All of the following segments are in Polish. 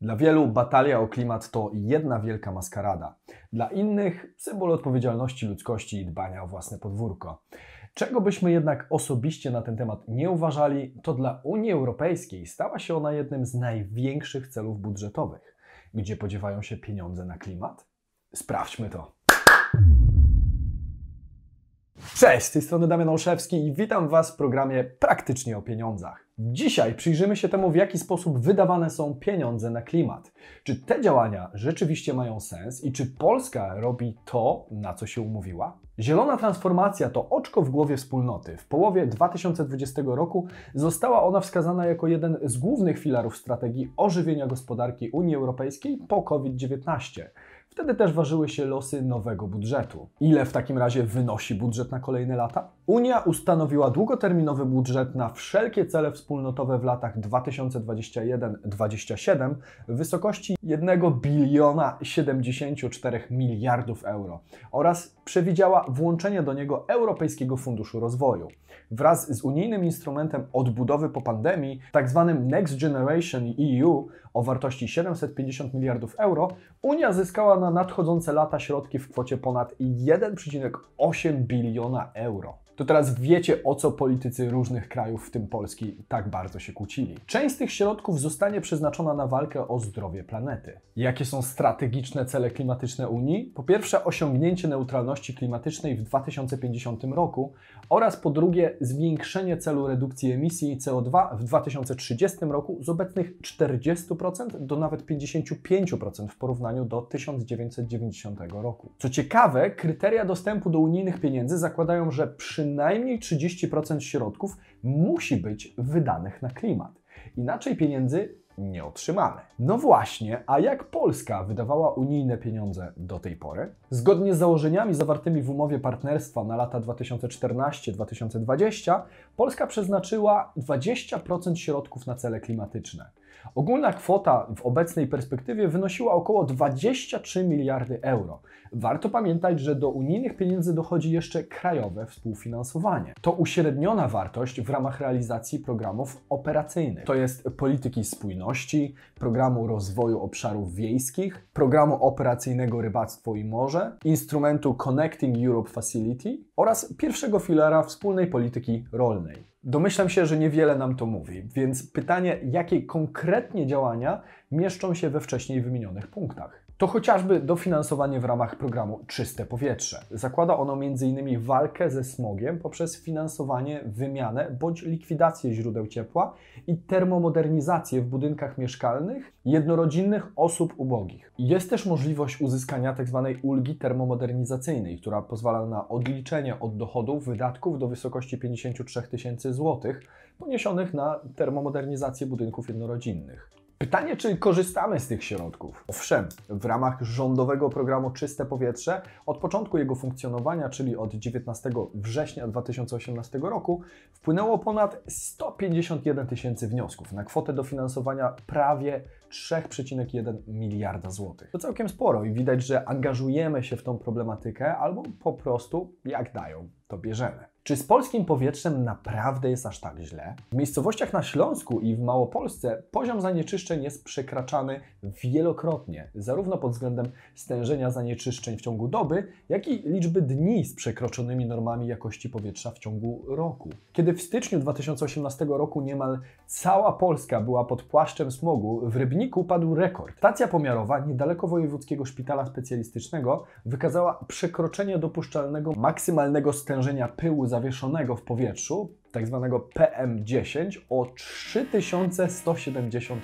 Dla wielu batalia o klimat to jedna wielka maskarada. Dla innych symbol odpowiedzialności ludzkości i dbania o własne podwórko. Czego byśmy jednak osobiście na ten temat nie uważali, to dla Unii Europejskiej stała się ona jednym z największych celów budżetowych. Gdzie podziewają się pieniądze na klimat? Sprawdźmy to. Cześć, z tej strony Damian Olszewski i witam Was w programie Praktycznie o pieniądzach. Dzisiaj przyjrzymy się temu, w jaki sposób wydawane są pieniądze na klimat. Czy te działania rzeczywiście mają sens i czy Polska robi to, na co się umówiła? Zielona transformacja to oczko w głowie wspólnoty. W połowie 2020 roku została ona wskazana jako jeden z głównych filarów strategii ożywienia gospodarki Unii Europejskiej po COVID-19. Wtedy też ważyły się losy nowego budżetu. Ile w takim razie wynosi budżet na kolejne lata? Unia ustanowiła długoterminowy budżet na wszelkie cele wspólnotowe w latach 2021-2027 w wysokości 1 biliona 74 miliardów euro oraz przewidziała włączenie do niego Europejskiego Funduszu Rozwoju. Wraz z unijnym instrumentem odbudowy po pandemii, tzw. Tak Next Generation EU o wartości 750 miliardów euro, Unia zyskała na nadchodzące lata środki w kwocie ponad 1,8 biliona euro to teraz wiecie, o co politycy różnych krajów, w tym Polski, tak bardzo się kłócili. Część z tych środków zostanie przeznaczona na walkę o zdrowie planety. Jakie są strategiczne cele klimatyczne Unii? Po pierwsze, osiągnięcie neutralności klimatycznej w 2050 roku oraz po drugie, zwiększenie celu redukcji emisji CO2 w 2030 roku z obecnych 40% do nawet 55% w porównaniu do 1990 roku. Co ciekawe, kryteria dostępu do unijnych pieniędzy zakładają, że przy przynajmniej 30% środków musi być wydanych na klimat. Inaczej pieniędzy nie otrzymamy. No właśnie, a jak Polska wydawała unijne pieniądze do tej pory? Zgodnie z założeniami zawartymi w umowie partnerstwa na lata 2014-2020, Polska przeznaczyła 20% środków na cele klimatyczne. Ogólna kwota w obecnej perspektywie wynosiła około 23 miliardy euro. Warto pamiętać, że do unijnych pieniędzy dochodzi jeszcze krajowe współfinansowanie. To uśredniona wartość w ramach realizacji programów operacyjnych. To jest polityki spójności, programu rozwoju obszarów wiejskich, programu operacyjnego rybactwo i morze, instrumentu Connecting Europe Facility oraz pierwszego filara wspólnej polityki rolnej. Domyślam się, że niewiele nam to mówi, więc pytanie, jakie konkretnie działania mieszczą się we wcześniej wymienionych punktach. To chociażby dofinansowanie w ramach programu Czyste Powietrze. Zakłada ono m.in. walkę ze smogiem poprzez finansowanie, wymianę bądź likwidację źródeł ciepła i termomodernizację w budynkach mieszkalnych jednorodzinnych osób ubogich. Jest też możliwość uzyskania tzw. Tak ulgi termomodernizacyjnej, która pozwala na odliczenie od dochodów wydatków do wysokości 53 tysięcy złotych poniesionych na termomodernizację budynków jednorodzinnych. Pytanie, czy korzystamy z tych środków? Owszem, w ramach rządowego programu Czyste Powietrze od początku jego funkcjonowania, czyli od 19 września 2018 roku, wpłynęło ponad 151 tysięcy wniosków na kwotę dofinansowania prawie 3,1 miliarda złotych. To całkiem sporo i widać, że angażujemy się w tą problematykę albo po prostu jak dają, to bierzemy. Czy z polskim powietrzem naprawdę jest aż tak źle? W miejscowościach na Śląsku i w Małopolsce poziom zanieczyszczeń jest przekraczany wielokrotnie, zarówno pod względem stężenia zanieczyszczeń w ciągu doby, jak i liczby dni z przekroczonymi normami jakości powietrza w ciągu roku. Kiedy w styczniu 2018 roku niemal cała Polska była pod płaszczem smogu, w Rybniku padł rekord. Stacja pomiarowa niedaleko Wojewódzkiego Szpitala Specjalistycznego wykazała przekroczenie dopuszczalnego maksymalnego stężenia pyłu za zawieszonego w powietrzu, tak zwanego PM10, o 3170%.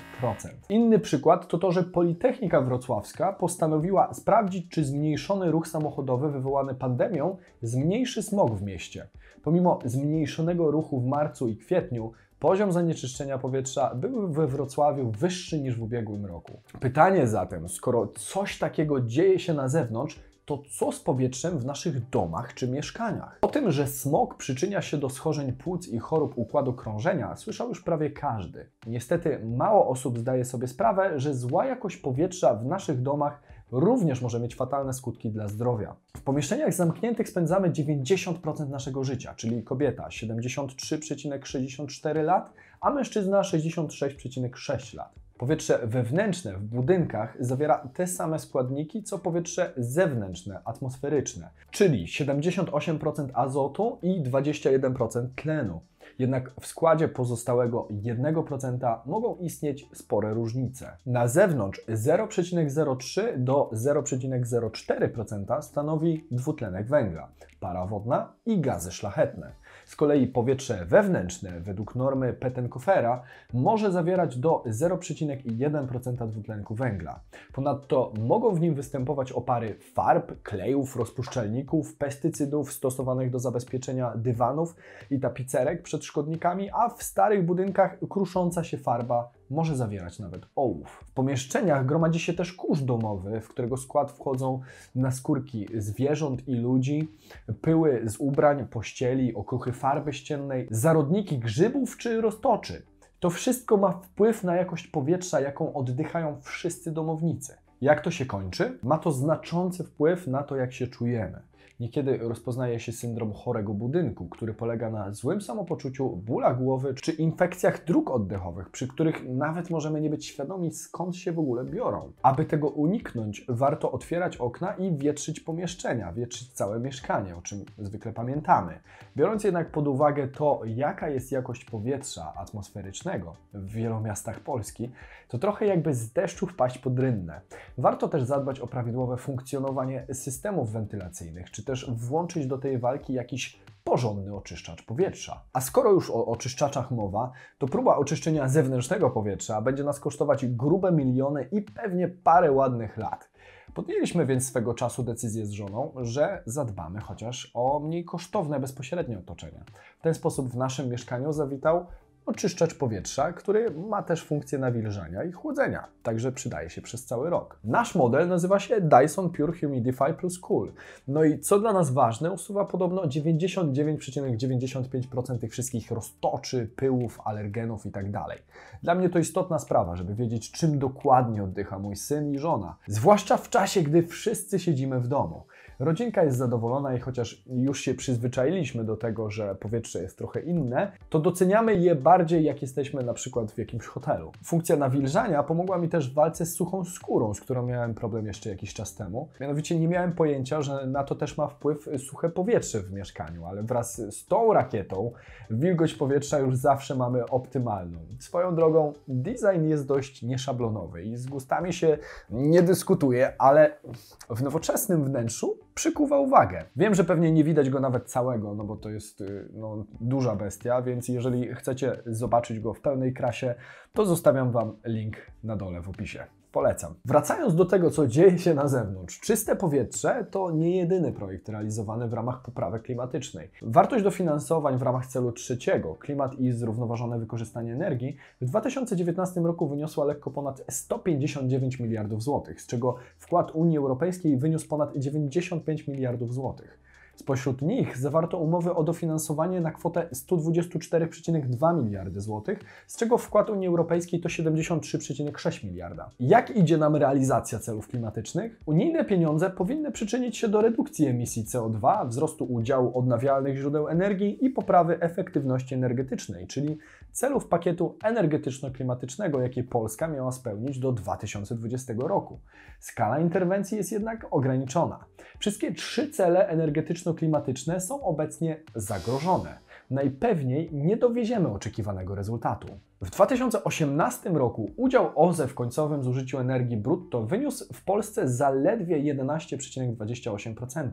Inny przykład to to, że Politechnika Wrocławska postanowiła sprawdzić, czy zmniejszony ruch samochodowy wywołany pandemią zmniejszy smog w mieście. Pomimo zmniejszonego ruchu w marcu i kwietniu, Poziom zanieczyszczenia powietrza był we Wrocławiu wyższy niż w ubiegłym roku. Pytanie zatem, skoro coś takiego dzieje się na zewnątrz, to co z powietrzem w naszych domach czy mieszkaniach? O tym, że smog przyczynia się do schorzeń płuc i chorób układu krążenia, słyszał już prawie każdy. Niestety mało osób zdaje sobie sprawę, że zła jakość powietrza w naszych domach również może mieć fatalne skutki dla zdrowia. W pomieszczeniach zamkniętych spędzamy 90% naszego życia, czyli kobieta 73,64 lat, a mężczyzna 66,6 lat. Powietrze wewnętrzne w budynkach zawiera te same składniki co powietrze zewnętrzne, atmosferyczne, czyli 78% azotu i 21% tlenu. Jednak w składzie pozostałego 1% mogą istnieć spore różnice. Na zewnątrz 0,03 do 0,04% stanowi dwutlenek węgla, para wodna i gazy szlachetne. Z kolei powietrze wewnętrzne według normy Pettenkofera może zawierać do 0,1% dwutlenku węgla. Ponadto mogą w nim występować opary farb, klejów, rozpuszczalników, pestycydów stosowanych do zabezpieczenia dywanów i tapicerek przed szkodnikami, a w starych budynkach krusząca się farba może zawierać nawet ołów. W pomieszczeniach gromadzi się też kurz domowy, w którego skład wchodzą naskórki zwierząt i ludzi, pyły z ubrań, pościeli, okruchy farby ściennej, zarodniki grzybów czy roztoczy. To wszystko ma wpływ na jakość powietrza, jaką oddychają wszyscy domownicy. Jak to się kończy? Ma to znaczący wpływ na to, jak się czujemy. Niekiedy rozpoznaje się syndrom chorego budynku, który polega na złym samopoczuciu, bólach głowy czy infekcjach dróg oddechowych, przy których nawet możemy nie być świadomi skąd się w ogóle biorą. Aby tego uniknąć, warto otwierać okna i wietrzyć pomieszczenia, wietrzyć całe mieszkanie, o czym zwykle pamiętamy. Biorąc jednak pod uwagę to, jaka jest jakość powietrza atmosferycznego w wielu miastach Polski, to trochę jakby z deszczu wpaść pod rynnę. Warto też zadbać o prawidłowe funkcjonowanie systemów wentylacyjnych, czy też włączyć do tej walki jakiś porządny oczyszczacz powietrza. A skoro już o oczyszczaczach mowa, to próba oczyszczenia zewnętrznego powietrza będzie nas kosztować grube miliony i pewnie parę ładnych lat. Podjęliśmy więc swego czasu decyzję z żoną, że zadbamy chociaż o mniej kosztowne bezpośrednie otoczenie. W ten sposób w naszym mieszkaniu zawitał oczyszczacz powietrza, który ma też funkcję nawilżania i chłodzenia, także przydaje się przez cały rok. Nasz model nazywa się Dyson Pure Humidify Plus Cool. No i co dla nas ważne, usuwa podobno 99,95% tych wszystkich roztoczy, pyłów, alergenów itd. Tak dla mnie to istotna sprawa, żeby wiedzieć, czym dokładnie oddycha mój syn i żona, zwłaszcza w czasie, gdy wszyscy siedzimy w domu. Rodzinka jest zadowolona i chociaż już się przyzwyczailiśmy do tego, że powietrze jest trochę inne, to doceniamy je bardziej jak jesteśmy na przykład w jakimś hotelu. Funkcja nawilżania pomogła mi też w walce z suchą skórą, z którą miałem problem jeszcze jakiś czas temu. Mianowicie nie miałem pojęcia, że na to też ma wpływ suche powietrze w mieszkaniu, ale wraz z tą rakietą wilgoć powietrza już zawsze mamy optymalną. Swoją drogą design jest dość nieszablonowy i z gustami się nie dyskutuje, ale w nowoczesnym wnętrzu przykuwa uwagę. Wiem, że pewnie nie widać go nawet całego, no bo to jest y, no, duża bestia, więc jeżeli chcecie zobaczyć go w pełnej krasie, to zostawiam Wam link na dole w opisie. Polecam. Wracając do tego, co dzieje się na zewnątrz. Czyste powietrze to nie jedyny projekt realizowany w ramach poprawy klimatycznej. Wartość dofinansowań w ramach celu trzeciego, klimat i zrównoważone wykorzystanie energii, w 2019 roku wyniosła lekko ponad 159 miliardów złotych, z czego wkład Unii Europejskiej wyniósł ponad 95 miliardów złotych. Spośród nich zawarto umowy o dofinansowanie na kwotę 124,2 miliardy złotych, z czego wkład Unii Europejskiej to 73,6 miliarda. Jak idzie nam realizacja celów klimatycznych? Unijne pieniądze powinny przyczynić się do redukcji emisji CO2, wzrostu udziału odnawialnych źródeł energii i poprawy efektywności energetycznej, czyli celów pakietu energetyczno-klimatycznego, jakie Polska miała spełnić do 2020 roku. Skala interwencji jest jednak ograniczona. Wszystkie trzy cele energetyczno-klimatyczne są obecnie zagrożone. Najpewniej nie dowieziemy oczekiwanego rezultatu. W 2018 roku udział OZE w końcowym zużyciu energii brutto wyniósł w Polsce zaledwie 11,28%,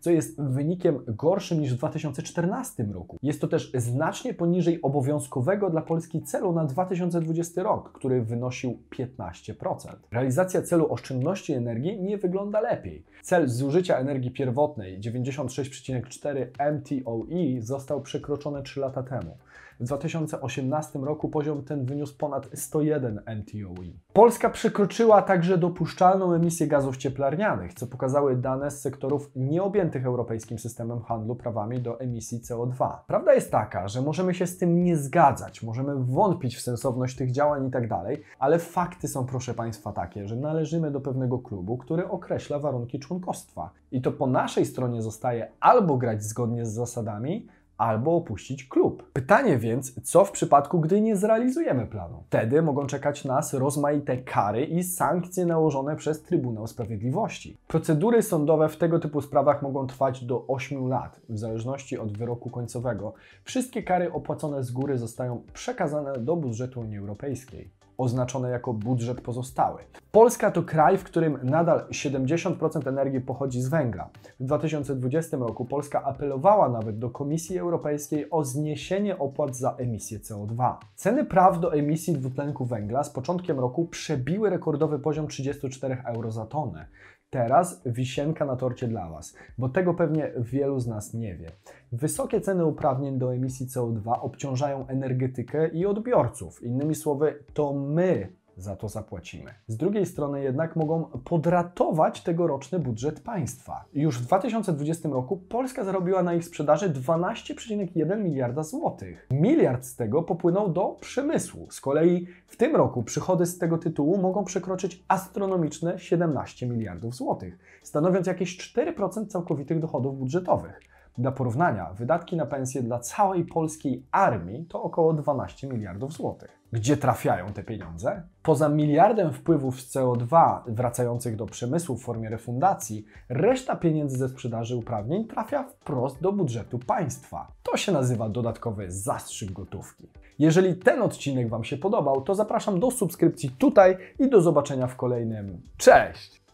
co jest wynikiem gorszym niż w 2014 roku. Jest to też znacznie poniżej obowiązkowego dla Polski celu na 2020 rok, który wynosił 15%. Realizacja celu oszczędności energii nie wygląda lepiej. Cel zużycia energii pierwotnej 96,4 MTOE został przekroczony 3 lata temu. W 2018 roku poziom ten wyniósł ponad 101 NTOE. Polska przekroczyła także dopuszczalną emisję gazów cieplarnianych, co pokazały dane z sektorów nieobjętych europejskim systemem handlu prawami do emisji CO2. Prawda jest taka, że możemy się z tym nie zgadzać, możemy wątpić w sensowność tych działań i tak dalej, ale fakty są, proszę Państwa, takie, że należymy do pewnego klubu, który określa warunki członkostwa. I to po naszej stronie zostaje albo grać zgodnie z zasadami, albo opuścić klub. Pytanie więc, co w przypadku, gdy nie zrealizujemy planu? Wtedy mogą czekać nas rozmaite kary i sankcje nałożone przez Trybunał Sprawiedliwości. Procedury sądowe w tego typu sprawach mogą trwać do 8 lat, w zależności od wyroku końcowego. Wszystkie kary opłacone z góry zostają przekazane do budżetu Unii Europejskiej oznaczone jako budżet pozostały. Polska to kraj, w którym nadal 70% energii pochodzi z węgla. W 2020 roku Polska apelowała nawet do Komisji Europejskiej o zniesienie opłat za emisję CO2. Ceny praw do emisji dwutlenku węgla z początkiem roku przebiły rekordowy poziom 34 euro za tonę. Teraz wisienka na torcie dla Was, bo tego pewnie wielu z nas nie wie. Wysokie ceny uprawnień do emisji CO2 obciążają energetykę i odbiorców. Innymi słowy, to my za to zapłacimy. Z drugiej strony jednak mogą podratować tegoroczny budżet państwa. Już w 2020 roku Polska zarobiła na ich sprzedaży 12,1 miliarda złotych. Miliard z tego popłynął do przemysłu. Z kolei w tym roku przychody z tego tytułu mogą przekroczyć astronomiczne 17 miliardów złotych, stanowiąc jakieś 4% całkowitych dochodów budżetowych. Dla porównania, wydatki na pensje dla całej polskiej armii to około 12 miliardów złotych. Gdzie trafiają te pieniądze? Poza miliardem wpływów z CO2 wracających do przemysłu w formie refundacji, reszta pieniędzy ze sprzedaży uprawnień trafia wprost do budżetu państwa. To się nazywa dodatkowy zastrzyk gotówki. Jeżeli ten odcinek Wam się podobał, to zapraszam do subskrypcji tutaj i do zobaczenia w kolejnym. Cześć!